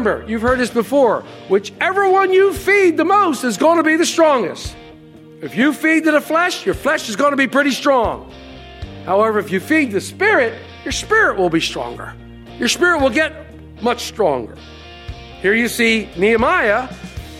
Remember, you've heard this before. Whichever one you feed the most is going to be the strongest. If you feed to the flesh, your flesh is going to be pretty strong. However, if you feed the spirit, your spirit will be stronger. Your spirit will get much stronger. Here you see Nehemiah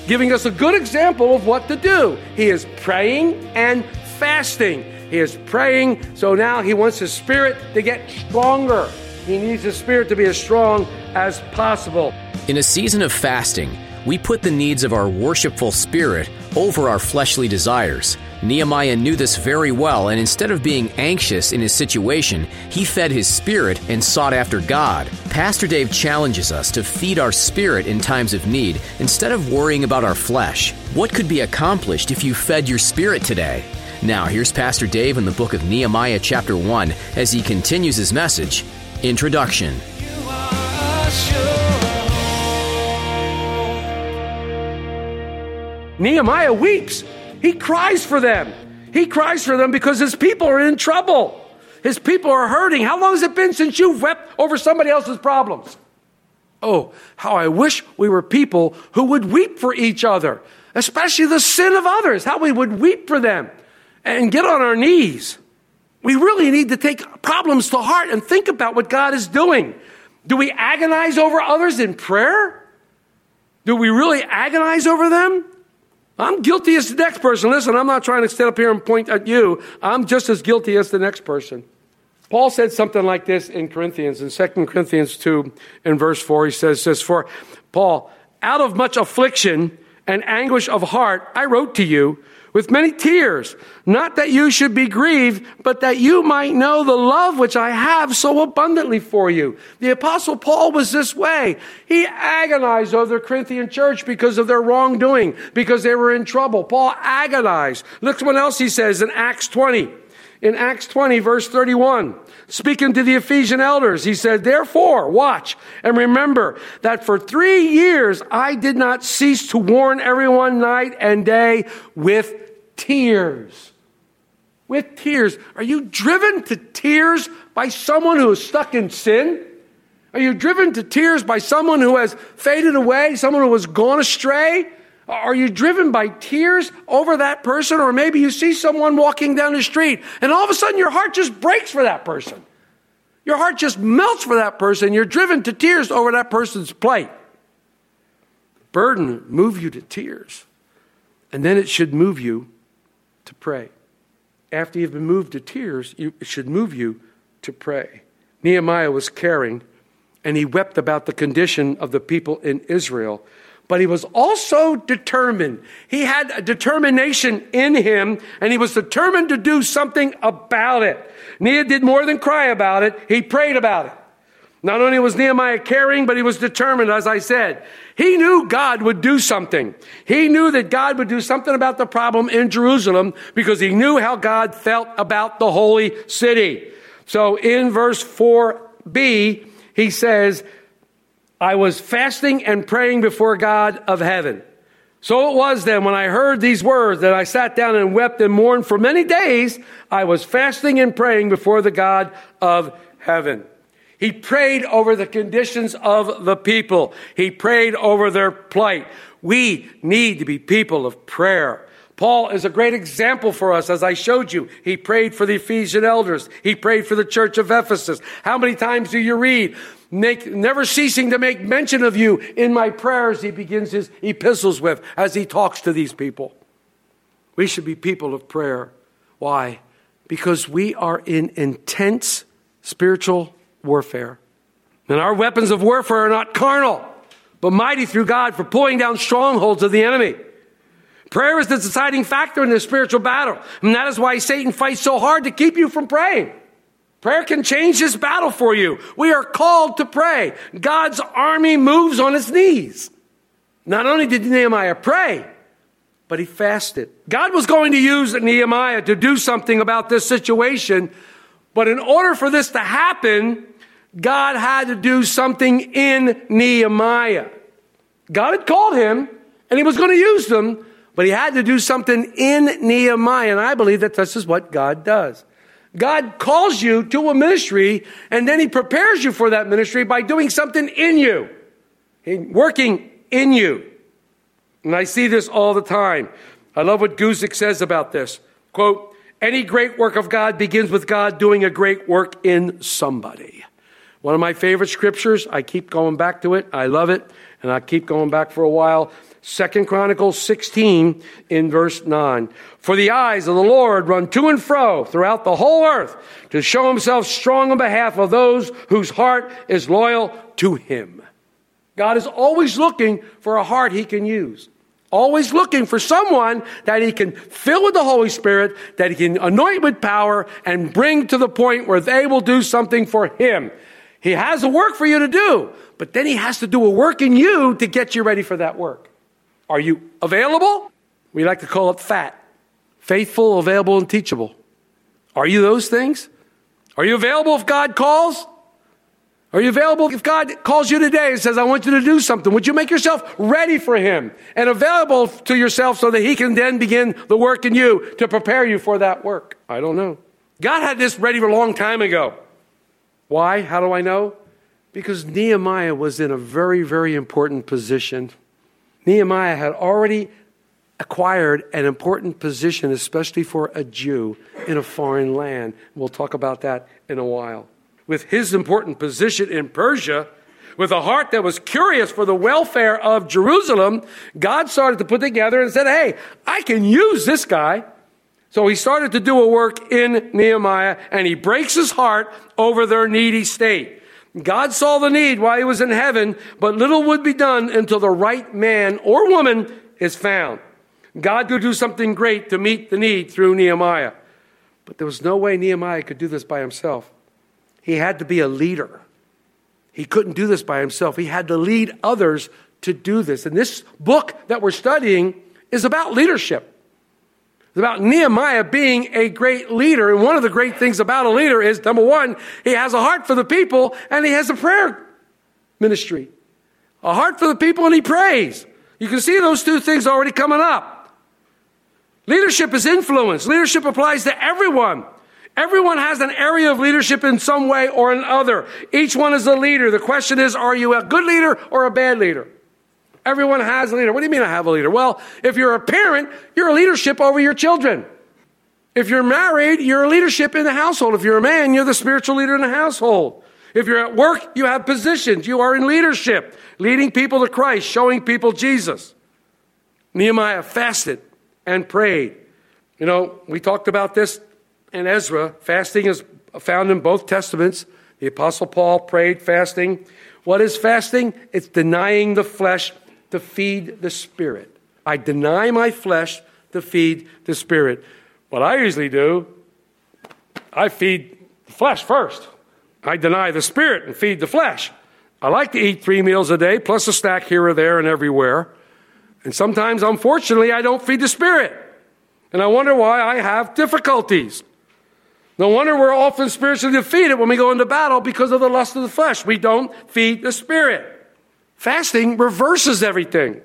giving us a good example of what to do. He is praying and fasting. He is praying, so now he wants his spirit to get stronger. He needs his spirit to be as strong as possible. In a season of fasting, we put the needs of our worshipful spirit over our fleshly desires. Nehemiah knew this very well, and instead of being anxious in his situation, he fed his spirit and sought after God. Pastor Dave challenges us to feed our spirit in times of need instead of worrying about our flesh. What could be accomplished if you fed your spirit today? Now, here's Pastor Dave in the book of Nehemiah, chapter 1, as he continues his message Introduction. Nehemiah weeps. He cries for them. He cries for them because his people are in trouble. His people are hurting. How long has it been since you've wept over somebody else's problems? Oh, how I wish we were people who would weep for each other, especially the sin of others, how we would weep for them and get on our knees. We really need to take problems to heart and think about what God is doing. Do we agonize over others in prayer? Do we really agonize over them? I'm guilty as the next person. Listen, I'm not trying to stand up here and point at you. I'm just as guilty as the next person. Paul said something like this in Corinthians, in 2 Corinthians 2, in verse 4. He says, says, For Paul, out of much affliction and anguish of heart, I wrote to you with many tears, not that you should be grieved, but that you might know the love which I have so abundantly for you. The apostle Paul was this way. He agonized over the Corinthian church because of their wrongdoing, because they were in trouble. Paul agonized. Look what else he says in Acts 20. In Acts 20 verse 31, speaking to the Ephesian elders, he said, therefore, watch and remember that for three years I did not cease to warn everyone night and day with tears. With tears. Are you driven to tears by someone who is stuck in sin? Are you driven to tears by someone who has faded away, someone who has gone astray? Are you driven by tears over that person? Or maybe you see someone walking down the street and all of a sudden your heart just breaks for that person. Your heart just melts for that person. You're driven to tears over that person's plight. Burden move you to tears. And then it should move you to pray. After you've been moved to tears, it should move you to pray. Nehemiah was caring, and he wept about the condition of the people in Israel. But he was also determined. He had a determination in him, and he was determined to do something about it. Nehemiah did more than cry about it, he prayed about it. Not only was Nehemiah caring, but he was determined, as I said. He knew God would do something. He knew that God would do something about the problem in Jerusalem because he knew how God felt about the holy city. So in verse 4b, he says, I was fasting and praying before God of heaven. So it was then when I heard these words that I sat down and wept and mourned for many days. I was fasting and praying before the God of heaven. He prayed over the conditions of the people. He prayed over their plight. We need to be people of prayer. Paul is a great example for us, as I showed you. He prayed for the Ephesian elders. He prayed for the church of Ephesus. How many times do you read? Make, never ceasing to make mention of you in my prayers, he begins his epistles with as he talks to these people. We should be people of prayer. Why? Because we are in intense spiritual warfare. And our weapons of warfare are not carnal, but mighty through God for pulling down strongholds of the enemy. Prayer is the deciding factor in the spiritual battle. And that is why Satan fights so hard to keep you from praying. Prayer can change this battle for you. We are called to pray. God's army moves on its knees. Not only did Nehemiah pray, but he fasted. God was going to use Nehemiah to do something about this situation, but in order for this to happen, God had to do something in Nehemiah. God had called him, and he was going to use them, but he had to do something in Nehemiah, and I believe that this is what God does. God calls you to a ministry and then He prepares you for that ministry by doing something in you, working in you. And I see this all the time. I love what Guzik says about this. Quote, any great work of God begins with God doing a great work in somebody. One of my favorite scriptures, I keep going back to it. I love it, and I keep going back for a while. Second Chronicles 16 in verse 9. For the eyes of the Lord run to and fro throughout the whole earth to show himself strong on behalf of those whose heart is loyal to him. God is always looking for a heart he can use. Always looking for someone that he can fill with the Holy Spirit, that he can anoint with power and bring to the point where they will do something for him. He has a work for you to do, but then he has to do a work in you to get you ready for that work. Are you available? We like to call it fat. Faithful, available, and teachable. Are you those things? Are you available if God calls? Are you available if God calls you today and says, I want you to do something? Would you make yourself ready for Him and available to yourself so that He can then begin the work in you to prepare you for that work? I don't know. God had this ready for a long time ago. Why? How do I know? Because Nehemiah was in a very, very important position. Nehemiah had already acquired an important position, especially for a Jew in a foreign land. We'll talk about that in a while. With his important position in Persia, with a heart that was curious for the welfare of Jerusalem, God started to put together and said, Hey, I can use this guy. So he started to do a work in Nehemiah and he breaks his heart over their needy state. God saw the need while he was in heaven, but little would be done until the right man or woman is found. God could do something great to meet the need through Nehemiah. But there was no way Nehemiah could do this by himself. He had to be a leader. He couldn't do this by himself. He had to lead others to do this. And this book that we're studying is about leadership. It's about Nehemiah being a great leader. And one of the great things about a leader is number one, he has a heart for the people and he has a prayer ministry. A heart for the people and he prays. You can see those two things already coming up. Leadership is influence. Leadership applies to everyone. Everyone has an area of leadership in some way or another. Each one is a leader. The question is, are you a good leader or a bad leader? Everyone has a leader. What do you mean I have a leader? Well, if you're a parent, you're a leadership over your children. If you're married, you're a leadership in the household. If you're a man, you're the spiritual leader in the household. If you're at work, you have positions. You are in leadership, leading people to Christ, showing people Jesus. Nehemiah fasted and prayed. You know, we talked about this in Ezra. Fasting is found in both Testaments. The Apostle Paul prayed fasting. What is fasting? It's denying the flesh to feed the spirit. I deny my flesh to feed the spirit. What I usually do, I feed the flesh first. I deny the spirit and feed the flesh. I like to eat three meals a day, plus a snack here or there and everywhere. And sometimes, unfortunately, I don't feed the spirit. And I wonder why I have difficulties. No wonder we're often spiritually defeated when we go into battle because of the lust of the flesh. We don't feed the spirit. Fasting reverses everything.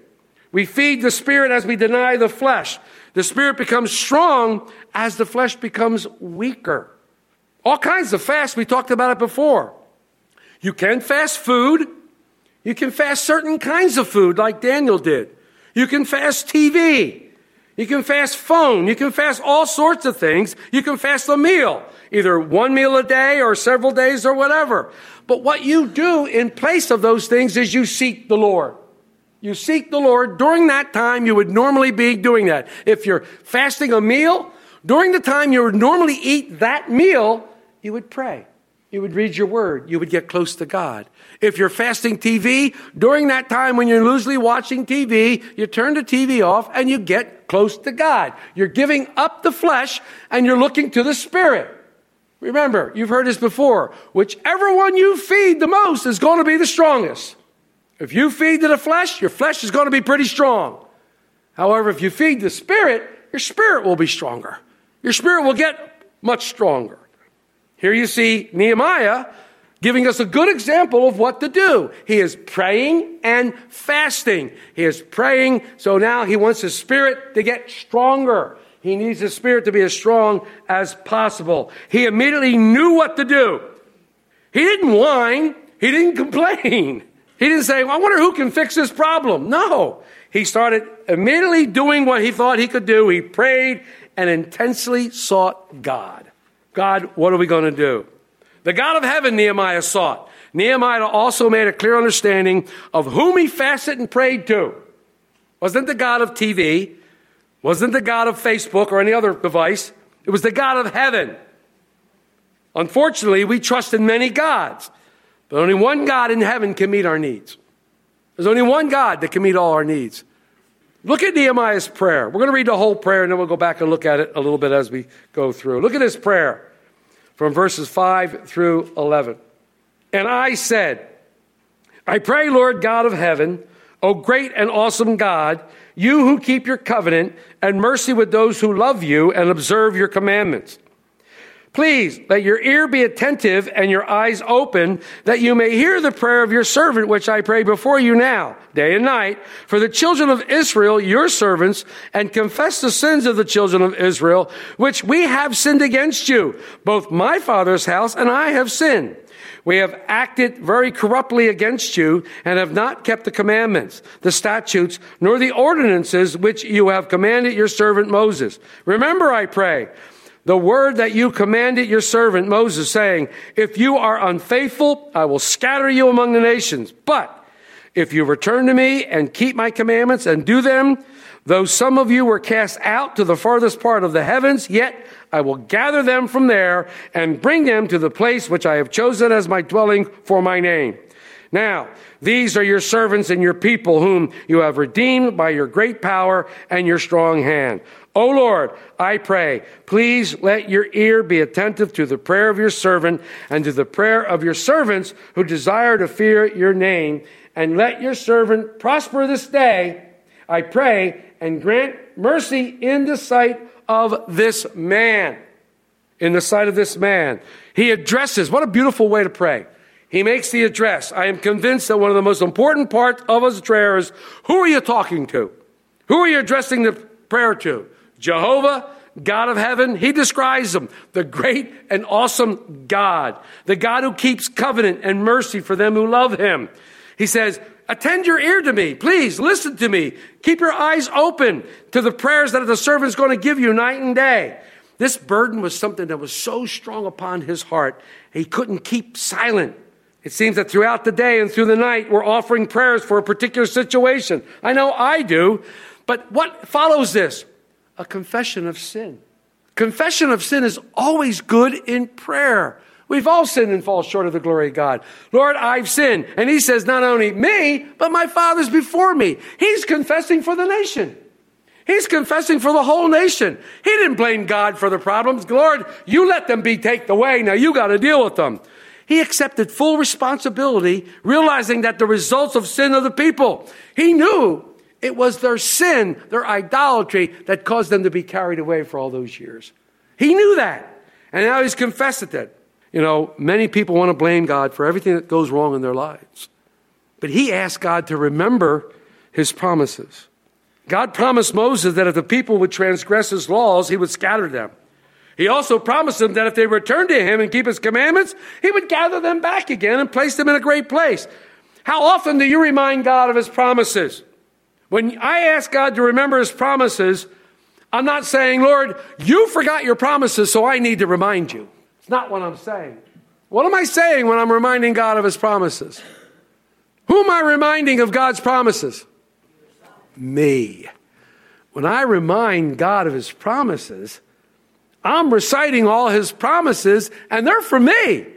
We feed the spirit as we deny the flesh. The spirit becomes strong as the flesh becomes weaker. All kinds of fast, we talked about it before. You can fast food. You can fast certain kinds of food, like Daniel did. You can fast TV. You can fast phone. You can fast all sorts of things. You can fast a meal, either one meal a day or several days or whatever. But what you do in place of those things is you seek the Lord. You seek the Lord. During that time, you would normally be doing that. If you're fasting a meal, during the time you would normally eat that meal, you would pray. You would read your word. You would get close to God. If you're fasting TV, during that time when you're loosely watching TV, you turn the TV off and you get close to God. You're giving up the flesh and you're looking to the Spirit. Remember, you've heard this before. Whichever one you feed the most is going to be the strongest. If you feed to the flesh, your flesh is going to be pretty strong. However, if you feed the spirit, your spirit will be stronger. Your spirit will get much stronger. Here you see Nehemiah giving us a good example of what to do. He is praying and fasting. He is praying, so now he wants his spirit to get stronger. He needs his spirit to be as strong as possible. He immediately knew what to do. He didn't whine, he didn't complain. He didn't say, I wonder who can fix this problem. No. He started immediately doing what he thought he could do. He prayed and intensely sought God. God, what are we going to do? The God of heaven, Nehemiah sought. Nehemiah also made a clear understanding of whom he fasted and prayed to. Wasn't the God of TV, wasn't the God of Facebook or any other device. It was the God of heaven. Unfortunately, we trust in many gods, but only one God in heaven can meet our needs. There's only one God that can meet all our needs. Look at Nehemiah's prayer. We're going to read the whole prayer and then we'll go back and look at it a little bit as we go through. Look at his prayer from verses 5 through 11. And I said, I pray, Lord God of heaven, O great and awesome God, you who keep your covenant and mercy with those who love you and observe your commandments. Please let your ear be attentive and your eyes open that you may hear the prayer of your servant, which I pray before you now, day and night, for the children of Israel, your servants, and confess the sins of the children of Israel, which we have sinned against you. Both my father's house and I have sinned. We have acted very corruptly against you and have not kept the commandments, the statutes, nor the ordinances which you have commanded your servant Moses. Remember, I pray, the word that you commanded your servant Moses, saying, If you are unfaithful, I will scatter you among the nations. But if you return to me and keep my commandments and do them, though some of you were cast out to the farthest part of the heavens, yet I will gather them from there and bring them to the place which I have chosen as my dwelling for my name. Now, these are your servants and your people whom you have redeemed by your great power and your strong hand. O Lord, I pray, please let your ear be attentive to the prayer of your servant and to the prayer of your servants who desire to fear your name, and let your servant prosper this day, I pray, and grant mercy in the sight of this man. In the sight of this man. He addresses, what a beautiful way to pray. He makes the address. I am convinced that one of the most important parts of his prayer is who are you talking to? Who are you addressing the prayer to? Jehovah, God of heaven, he describes him, the great and awesome God, the God who keeps covenant and mercy for them who love him. He says, Attend your ear to me. Please listen to me. Keep your eyes open to the prayers that the servant is going to give you night and day. This burden was something that was so strong upon his heart, he couldn't keep silent. It seems that throughout the day and through the night, we're offering prayers for a particular situation. I know I do. But what follows this? A confession of sin. Confession of sin is always good in prayer. We've all sinned and fall short of the glory of God. Lord, I've sinned. And he says, not only me, but my father's before me. He's confessing for the nation. He's confessing for the whole nation. He didn't blame God for the problems. Lord, you let them be taken away. Now you got to deal with them. He accepted full responsibility, realizing that the results of sin of the people. He knew it was their sin, their idolatry, that caused them to be carried away for all those years. He knew that. And now he's confessed it. You know, many people want to blame God for everything that goes wrong in their lives. But he asked God to remember his promises. God promised Moses that if the people would transgress his laws, he would scatter them. He also promised them that if they returned to him and keep his commandments, he would gather them back again and place them in a great place. How often do you remind God of his promises? When I ask God to remember his promises, I'm not saying, Lord, you forgot your promises, so I need to remind you. It's not what I'm saying. What am I saying when I'm reminding God of his promises? Who am I reminding of God's promises? Me. When I remind God of his promises, I'm reciting all his promises, and they're for me.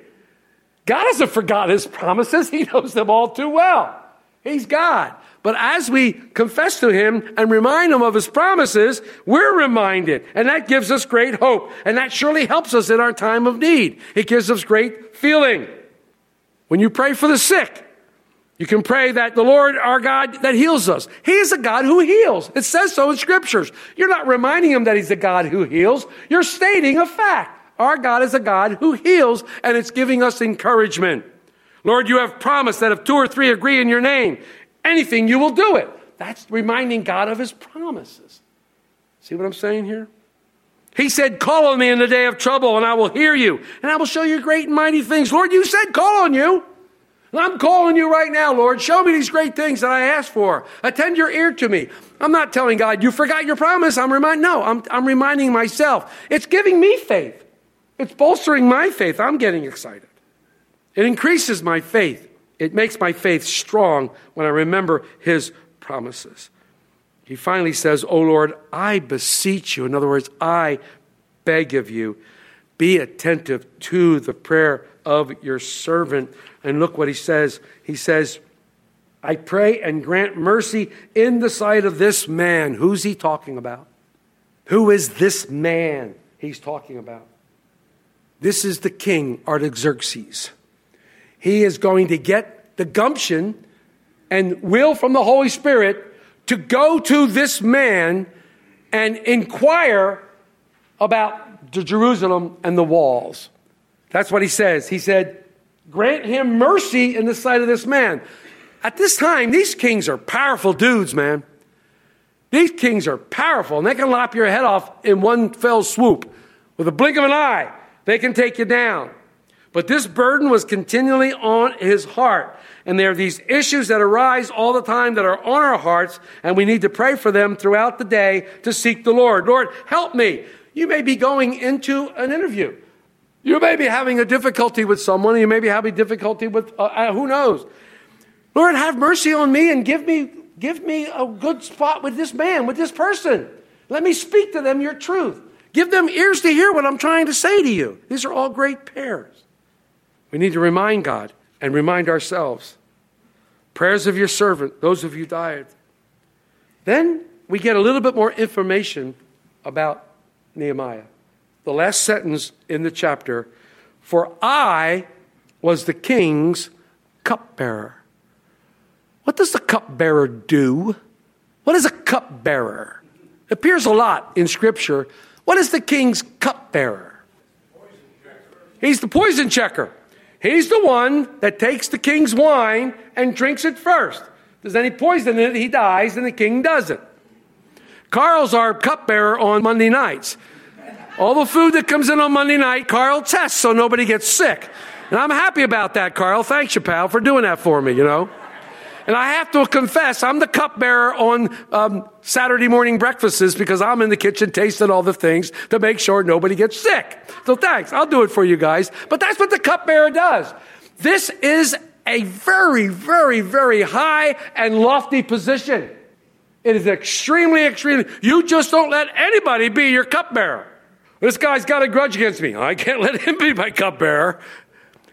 God hasn't forgot his promises, he knows them all too well. He's God. But as we confess to him and remind him of his promises, we're reminded. And that gives us great hope. And that surely helps us in our time of need. It gives us great feeling. When you pray for the sick, you can pray that the Lord our God that heals us. He is a God who heals. It says so in scriptures. You're not reminding him that he's a God who heals. You're stating a fact. Our God is a God who heals and it's giving us encouragement. Lord, you have promised that if two or three agree in your name, anything you will do it. That's reminding God of his promises. See what I'm saying here? He said, Call on me in the day of trouble, and I will hear you, and I will show you great and mighty things. Lord, you said, Call on you. And I'm calling you right now, Lord. Show me these great things that I asked for. Attend your ear to me. I'm not telling God, you forgot your promise. I'm reminding, no, I'm, I'm reminding myself. It's giving me faith. It's bolstering my faith. I'm getting excited. It increases my faith. It makes my faith strong when I remember his promises. He finally says, O Lord, I beseech you. In other words, I beg of you, be attentive to the prayer of your servant. And look what he says. He says, I pray and grant mercy in the sight of this man. Who's he talking about? Who is this man he's talking about? This is the king, Artaxerxes. He is going to get the gumption and will from the Holy Spirit to go to this man and inquire about Jerusalem and the walls. That's what he says. He said, Grant him mercy in the sight of this man. At this time, these kings are powerful dudes, man. These kings are powerful, and they can lop your head off in one fell swoop. With a blink of an eye, they can take you down. But this burden was continually on his heart. And there are these issues that arise all the time that are on our hearts, and we need to pray for them throughout the day to seek the Lord. Lord, help me. You may be going into an interview. You may be having a difficulty with someone. You may be having difficulty with, uh, uh, who knows? Lord, have mercy on me and give me, give me a good spot with this man, with this person. Let me speak to them your truth. Give them ears to hear what I'm trying to say to you. These are all great prayers. We need to remind God and remind ourselves. Prayers of your servant, those of you died. Then we get a little bit more information about Nehemiah the last sentence in the chapter For I was the king's cupbearer. What does the cupbearer do? What is a cupbearer? It appears a lot in Scripture. What is the king's cupbearer? He's the poison checker. He's the one that takes the king's wine and drinks it first. There's any poison in it, he dies, and the king doesn't. Carl's our cupbearer on Monday nights. All the food that comes in on Monday night, Carl tests so nobody gets sick. And I'm happy about that, Carl. Thanks you, pal, for doing that for me, you know. And I have to confess, I'm the cupbearer on um, Saturday morning breakfasts because I'm in the kitchen tasting all the things to make sure nobody gets sick. So thanks. I'll do it for you guys. But that's what the cupbearer does. This is a very, very, very high and lofty position. It is extremely, extremely. You just don't let anybody be your cupbearer. This guy's got a grudge against me. I can't let him be my cupbearer.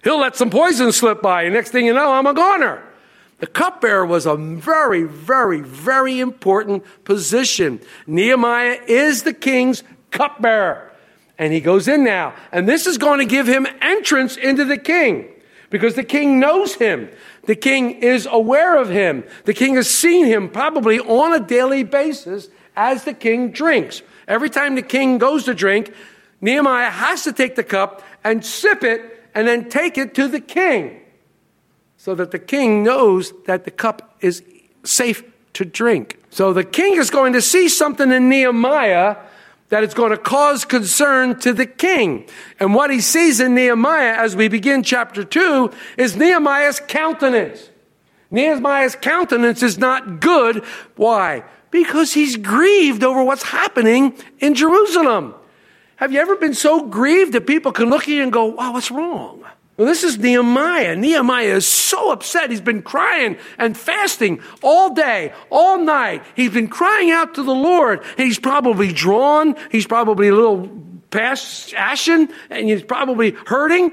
He'll let some poison slip by, and next thing you know, I'm a goner. The cupbearer was a very, very, very important position. Nehemiah is the king's cupbearer. And he goes in now. And this is going to give him entrance into the king because the king knows him. The king is aware of him. The king has seen him probably on a daily basis as the king drinks. Every time the king goes to drink, Nehemiah has to take the cup and sip it and then take it to the king so that the king knows that the cup is safe to drink. So the king is going to see something in Nehemiah that is going to cause concern to the king. And what he sees in Nehemiah as we begin chapter 2 is Nehemiah's countenance. Nehemiah's countenance is not good. Why? Because he's grieved over what's happening in Jerusalem. Have you ever been so grieved that people can look at you and go, wow, what's wrong? Well, this is Nehemiah. Nehemiah is so upset. He's been crying and fasting all day, all night. He's been crying out to the Lord. He's probably drawn. He's probably a little past ashen and he's probably hurting.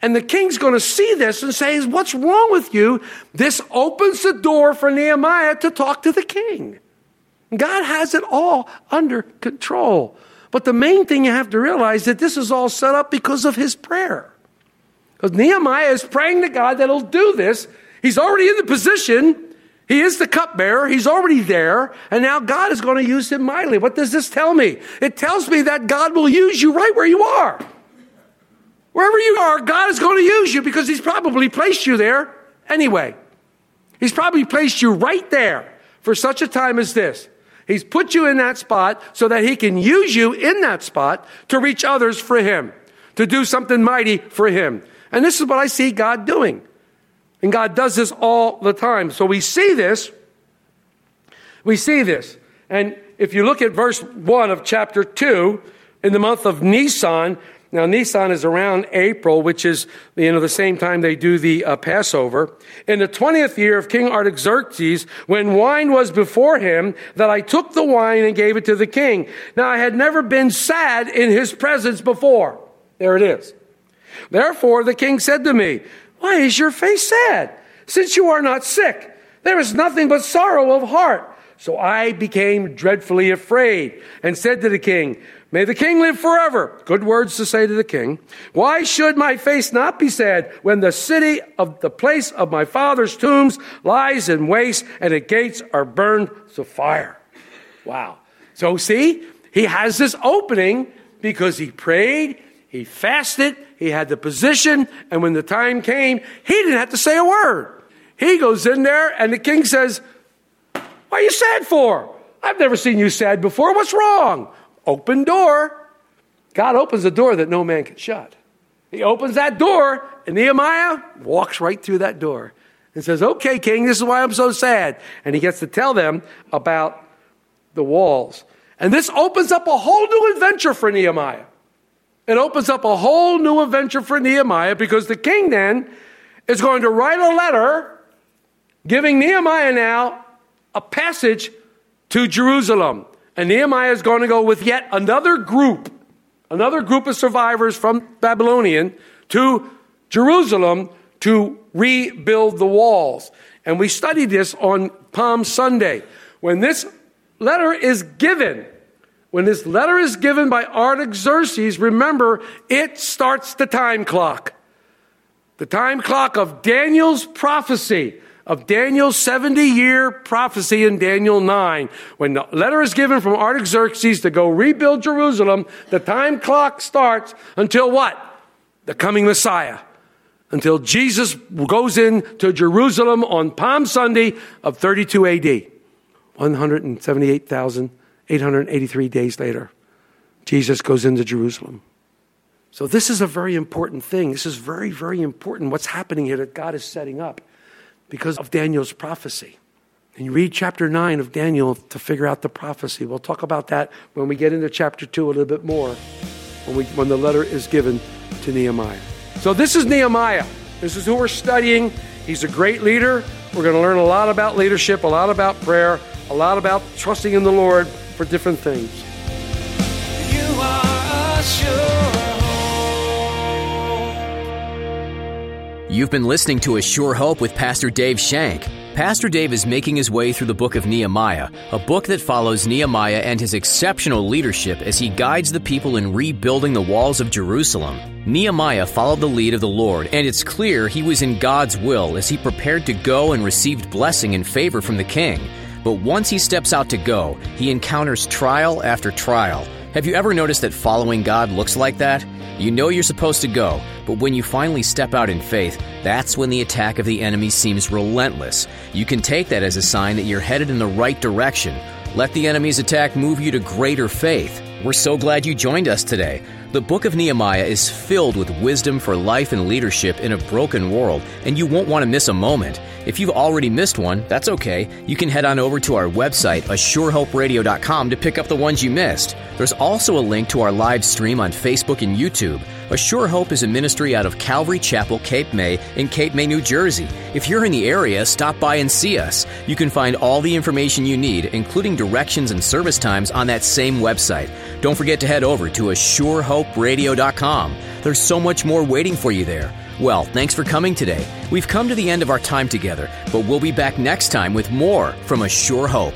And the king's going to see this and say, What's wrong with you? This opens the door for Nehemiah to talk to the king. God has it all under control. But the main thing you have to realize that this is all set up because of his prayer. Because Nehemiah is praying to God that he'll do this. He's already in the position. He is the cupbearer. He's already there. And now God is going to use him mightily. What does this tell me? It tells me that God will use you right where you are. Wherever you are, God is going to use you because He's probably placed you there anyway. He's probably placed you right there for such a time as this. He's put you in that spot so that He can use you in that spot to reach others for Him, to do something mighty for Him. And this is what I see God doing. And God does this all the time. So we see this. We see this. And if you look at verse 1 of chapter 2, in the month of Nisan, now, Nisan is around April, which is, you know, the same time they do the uh, Passover. In the 20th year of King Artaxerxes, when wine was before him, that I took the wine and gave it to the king. Now, I had never been sad in his presence before. There it is. Therefore, the king said to me, Why is your face sad? Since you are not sick, there is nothing but sorrow of heart. So I became dreadfully afraid and said to the king, May the king live forever. Good words to say to the king. Why should my face not be sad when the city of the place of my father's tombs lies in waste and the gates are burned to fire? Wow. So see, he has this opening because he prayed, he fasted, he had the position, and when the time came, he didn't have to say a word. He goes in there and the king says, What are you sad for? I've never seen you sad before. What's wrong? Open door. God opens a door that no man can shut. He opens that door, and Nehemiah walks right through that door and says, Okay, king, this is why I'm so sad. And he gets to tell them about the walls. And this opens up a whole new adventure for Nehemiah. It opens up a whole new adventure for Nehemiah because the king then is going to write a letter giving Nehemiah now a passage to Jerusalem. And Nehemiah is going to go with yet another group, another group of survivors from Babylonian to Jerusalem to rebuild the walls. And we studied this on Palm Sunday. When this letter is given, when this letter is given by Artaxerxes, remember, it starts the time clock. The time clock of Daniel's prophecy of Daniel's 70 year prophecy in Daniel 9. When the letter is given from Artaxerxes to go rebuild Jerusalem, the time clock starts until what? The coming Messiah. Until Jesus goes into Jerusalem on Palm Sunday of 32 AD. 178,883 days later, Jesus goes into Jerusalem. So, this is a very important thing. This is very, very important what's happening here that God is setting up because of Daniel's prophecy. And you read chapter 9 of Daniel to figure out the prophecy. We'll talk about that when we get into chapter 2 a little bit more, when, we, when the letter is given to Nehemiah. So, this is Nehemiah. This is who we're studying. He's a great leader. We're going to learn a lot about leadership, a lot about prayer, a lot about trusting in the Lord for different things. You've been listening to A Sure Hope with Pastor Dave Shank. Pastor Dave is making his way through the book of Nehemiah, a book that follows Nehemiah and his exceptional leadership as he guides the people in rebuilding the walls of Jerusalem. Nehemiah followed the lead of the Lord, and it's clear he was in God's will as he prepared to go and received blessing and favor from the king. But once he steps out to go, he encounters trial after trial. Have you ever noticed that following God looks like that? You know you're supposed to go, but when you finally step out in faith, that's when the attack of the enemy seems relentless. You can take that as a sign that you're headed in the right direction. Let the enemy's attack move you to greater faith. We're so glad you joined us today. The book of Nehemiah is filled with wisdom for life and leadership in a broken world, and you won't want to miss a moment. If you've already missed one, that's okay. You can head on over to our website, ASureHopeRadio.com, to pick up the ones you missed. There's also a link to our live stream on Facebook and YouTube. A Sure Hope is a ministry out of Calvary Chapel, Cape May, in Cape May, New Jersey. If you're in the area, stop by and see us. You can find all the information you need, including directions and service times, on that same website. Don't forget to head over to ASureHopeRadio.com. There's so much more waiting for you there. Well, thanks for coming today. We've come to the end of our time together, but we'll be back next time with more from A Sure Hope.